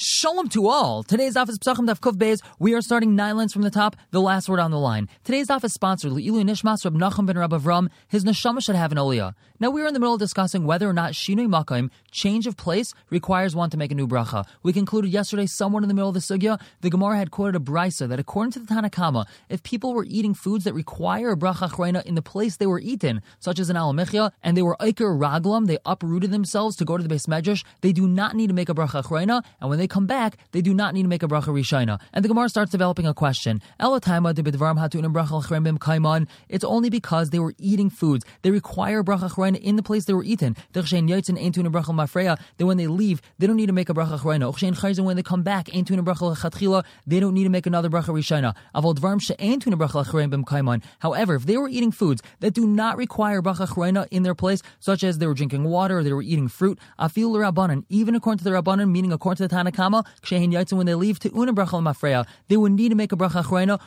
Shalom to all. Today's office Pesachim Daf Kuf Beis. We are starting nine lines from the top, the last word on the line. Today's office sponsored Le'ilu Nishmas Rab Nachum ben Rab Avram. His neshama should have an aliyah. Now we are in the middle of discussing whether or not shinui makim, change of place, requires one to make a new bracha. We concluded yesterday, somewhere in the middle of the sugya, the Gemara had quoted a brisa that according to the Tanakama, if people were eating foods that require a bracha achrayna in the place they were eaten, such as an alamechia, and they were iker raglam, they uprooted themselves to go to the base medrash, they do not need to make a bracha achrayna, and when they come back, they do not need to make a bracha rishayna. And the Gemara starts developing a question. It's only because they were eating foods. They require bracha achrayna in the place they were eaten. That when they leave, they don't need to make a bracha achrayna. When they come back, they don't need to make another bracha rishayna. However, if they were eating foods that do not require bracha achrayna in their place, such as they were drinking water, or they were eating fruit, even according to the rabbanon, meaning according to the When they leave to una mafreya, they would need to make a bracha achrayna.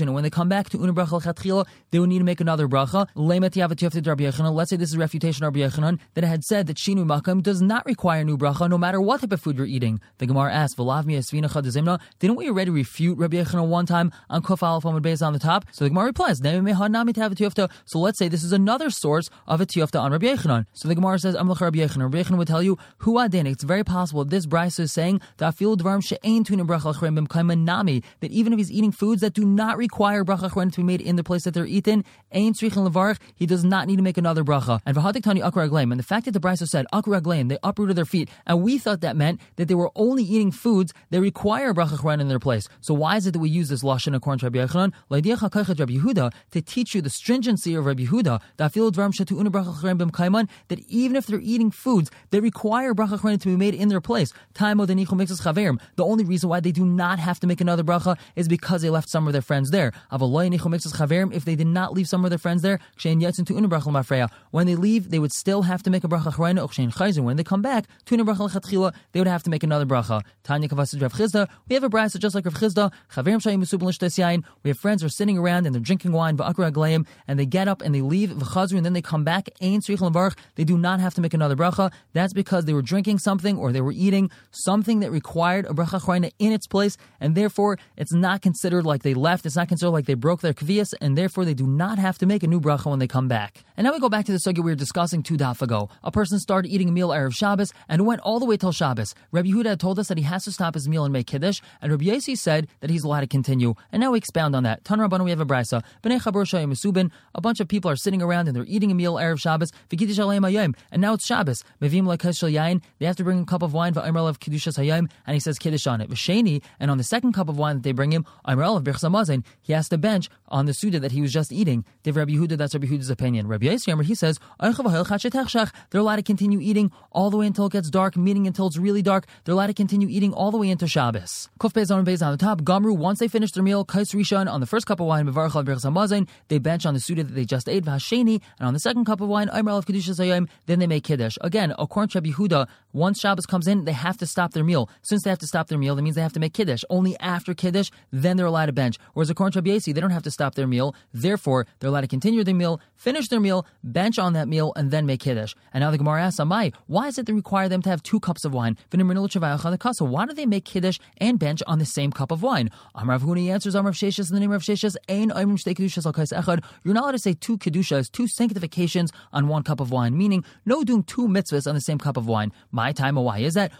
And when they come back to una chatchila, they would need to make another bracha. Let's say this is refutation Rabbi Yochanan that had said that shinu makam does not require new bracha, no matter what type of food you're eating. The Gemara asks, Didn't we already refute Rabbi Yochanan one time on Kuf Aleph based on the top? So the Gemara replies, So let's say this is another source of a tiyofta on Rabbi Yochanan. So the Gemara says, Rabbi Yochanan. Would tell you, adin. It's very possible this brisa is saying that even if he's eating foods that do not require bracha to be made in the place that they're eaten, he does not need to make another bracha. And tani akra glaim. and the fact that the brisa said akraglaim, they uprooted their feet, and we thought that meant that they were only eating foods that require bracha in their place. So why is it that we use this lashon according to Rabbi Yochanan? To teach you the stringency of Rabbi Yehuda that even if they're eating foods that require bracha to be made in their place, the only reason why they do not have to make another bracha is because they left some of their friends there. If they did not leave some of their friends there, when they leave, they would still have to make a bracha. When they come back, they would have to make another bracha. We have a bracha just like Rav Chisda. We have friends who are sitting around and they're drinking wine, and they get up and they leave, and then they come back. They do not have to make another bracha. That's because they were drinking something or they were eating something that required a bracha chorina in its place, and therefore it's not considered like they left. It's not considered like they broke their kvias, and therefore they do not have to make a new bracha when they come back. And now we go back to the sugya we were discussing two daf ago. A person started eating a meal erev Shabbos and went all the way till Shabbos. Rabbi Yehuda told us that he has to stop his meal and make kiddush, and Rabbi Yossi said that he's allowed to continue. And now we expound on that. Tan Rabban, we have a brisa. Bnei Chabur Shayim A bunch of people are sitting around and they're eating a meal erev Shabbos. And now it's Shabbos. They have to bring a cup of wine of and he says kiddush on it. V'sheni, and on the second cup of wine that they bring him, Amral of he has to bench on the suda that he was just eating. Div Rabbi Yehuda, that's Rabbi Yehuda's opinion. Rabbi Yisrael, he says, they're allowed to continue eating all the way until it gets dark, meaning until it's really dark. They're allowed to continue eating all the way into Shabbos. Kuf Bez on Bez on the top. Gamru, once they finish their meal, Kais Rishon, on the first cup of wine, Mevarach al Birchsamazin, they bench on the suda that they just ate, V'hasheni, and on the second cup of wine, Amral of kedushas hayom, then they make kiddush. Again, according to Rabbi Yehuda, once Shabbos comes in, they have to stop their meal. Since they have to stop their meal, that means they have to make kiddush. Only after kiddush, then they're allowed to bench. Whereas according to Rabbi they don't have to stop their meal. Therefore, they're allowed to continue their meal, finish their meal, bench on that meal, and then make kiddush. And now the Gemara asks, Amai, why is it they require them to have two cups of wine? Why do they make kiddush and bench on the same cup of wine? Amrav Huni answers, Amrav Sheshes in the name of Sheshas, You're not allowed to say two kedushas, two sanctifications on one cup of wine, meaning no doing two mitzvahs on the same cup of wine. My time, why is that?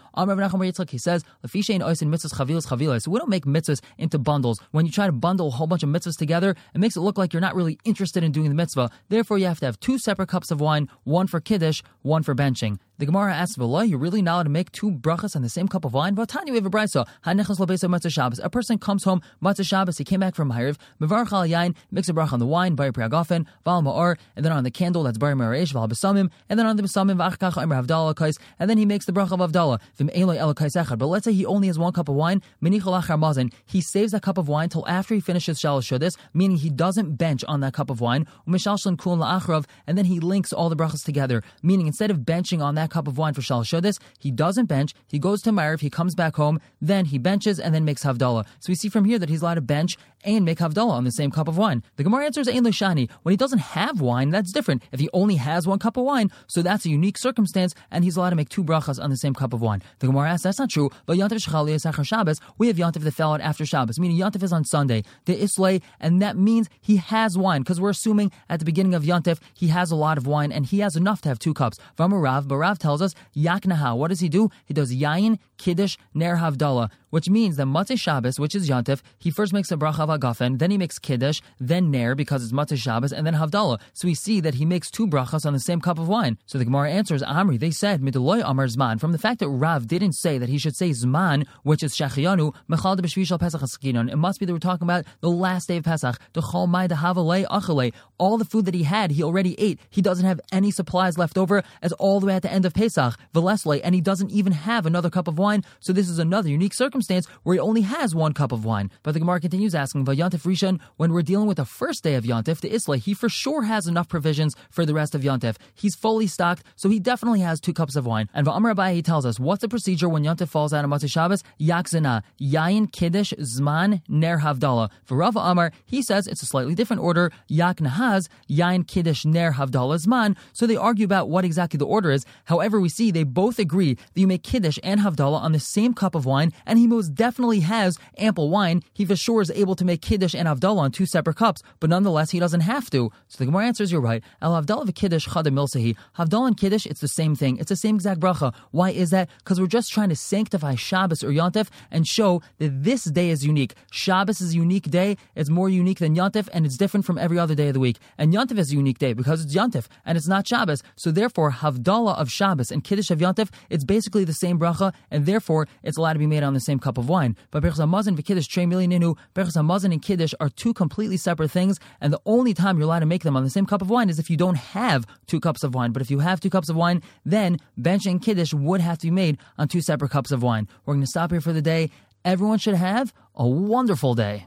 Like he says, Lafishain oisin mitzvahs chavilas. So we don't make mitzvahs into bundles. When you try to bundle a whole bunch of mitzvahs together, it makes it look like you're not really interested in doing the mitzvah. Therefore, you have to have two separate cups of wine, one for kiddush, one for benching. The Gemara asks, "V'lo, you're really allowed to make two brachas on the same cup of wine?" Tanya, we have a brayso. Hanechas lobesa matzah Shabbos. A person comes home matzah Shabbos. He came back from Hayriv. Mevarach al yain makes a bracha on the wine, bari priagofen, val ma'or, and then on the candle that's bari ma'aresh, val besamim, and then on the besamim v'achkach omer havdalah kais, and then he makes the bracha of havdalah. V'im eloi el kais echad. But let's say he only has one cup of wine. Minichol achar mazin. He saves that cup of wine till after he finishes shalosh shodis, meaning he doesn't bench on that cup of wine. Umishal kul la'achrav, and then he links all the brachas together, meaning instead of benching on that cup of wine for Shal Shodis. He doesn't bench. He goes to Ma'ariv. He comes back home. Then he benches and then makes Havdalah. So we see from here that he's allowed to bench and make Havdalah on the same cup of wine. The Gemara answers Ein Lishani. When he doesn't have wine, that's different. If he only has one cup of wine, so that's a unique circumstance, and he's allowed to make two brachas on the same cup of wine. The Gemara asks, that's not true. But Yantiv Shechali is Shabbos. We have Yantiv that fell out after Shabbos, meaning Yantiv is on Sunday. The Islay, and that means he has wine, because we're assuming at the beginning of Yantiv he has a lot of wine, and he has enough to have two cups. Vamarav, but Rav tells us, Yaknaha. What does he do? He does Yayin, Kiddush, Ner Havdalah which means that Matzah Shabbos, which is Yantif, he first makes a bracha of agafen, then he makes Kiddush, then Ner because it's Matzah Shabbos, and then Havdalah. So we see that he makes two brachas on the same cup of wine. So the Gemara answers, Amri, they said, Mideloy Amar Zman, from the fact that Rav didn't say that he should say Zman, which is Shachianu, Mechal de B'Shvishal Pesach It must be that we're talking about the last day of Pesach, the Chol Mai de Achalei. All the food that he had, he already ate. He doesn't have any supplies left over as all the way at the end of Pesach, Velesle, and he doesn't even have another cup of wine. So this is another unique circumstance where he only only has one cup of wine. But the Gemara continues asking, Vayantif Rishon, when we're dealing with the first day of Yantif, the Isla, he for sure has enough provisions for the rest of Yantif. He's fully stocked, so he definitely has two cups of wine. And Va'amar Abai, he tells us, what's the procedure when Yantif falls out of Matzah Shabbos? Yakzina, Yayin Kiddush, Zman, Ner Havdalah. For Rav Amar, he says it's a slightly different order. Yak Nahaz, Yayin Kiddush, Ner Havdalah, Zman. So they argue about what exactly the order is. However, we see they both agree that you make Kiddush and Havdalah on the same cup of wine, and he most definitely has ample wine, he for sure is able to make Kiddush and Havdalah on two separate cups, but nonetheless, he doesn't have to. So the Gemara answers, you're right. El Havdalah Kiddush Chada Milsahi. Havdalah and Kiddush, it's the same thing. It's the same exact bracha. Why is that? Because we're just trying to sanctify Shabbos or Yontif and show that this day is unique. Shabbos is a unique day. It's more unique than Yontif, and it's different from every other day of the week. And Yontif is a unique day because it's Yontif, and it's not Shabbos. So therefore, Havdalah of Shabbos and Kiddush of Yontif, it's basically the same bracha, and therefore, it's allowed to be made on the same cup of wine. But Hamazon v'Kiddush Trey Milininu, Berachas Hamazon and Kiddush are two completely separate things, and the only time you're allowed to make them on the same cup of wine is if you don't have two cups of wine. But if you have two cups of wine, then bench and Kiddush would have to be made on two separate cups of wine. We're going to stop here for the day. Everyone should have a wonderful day.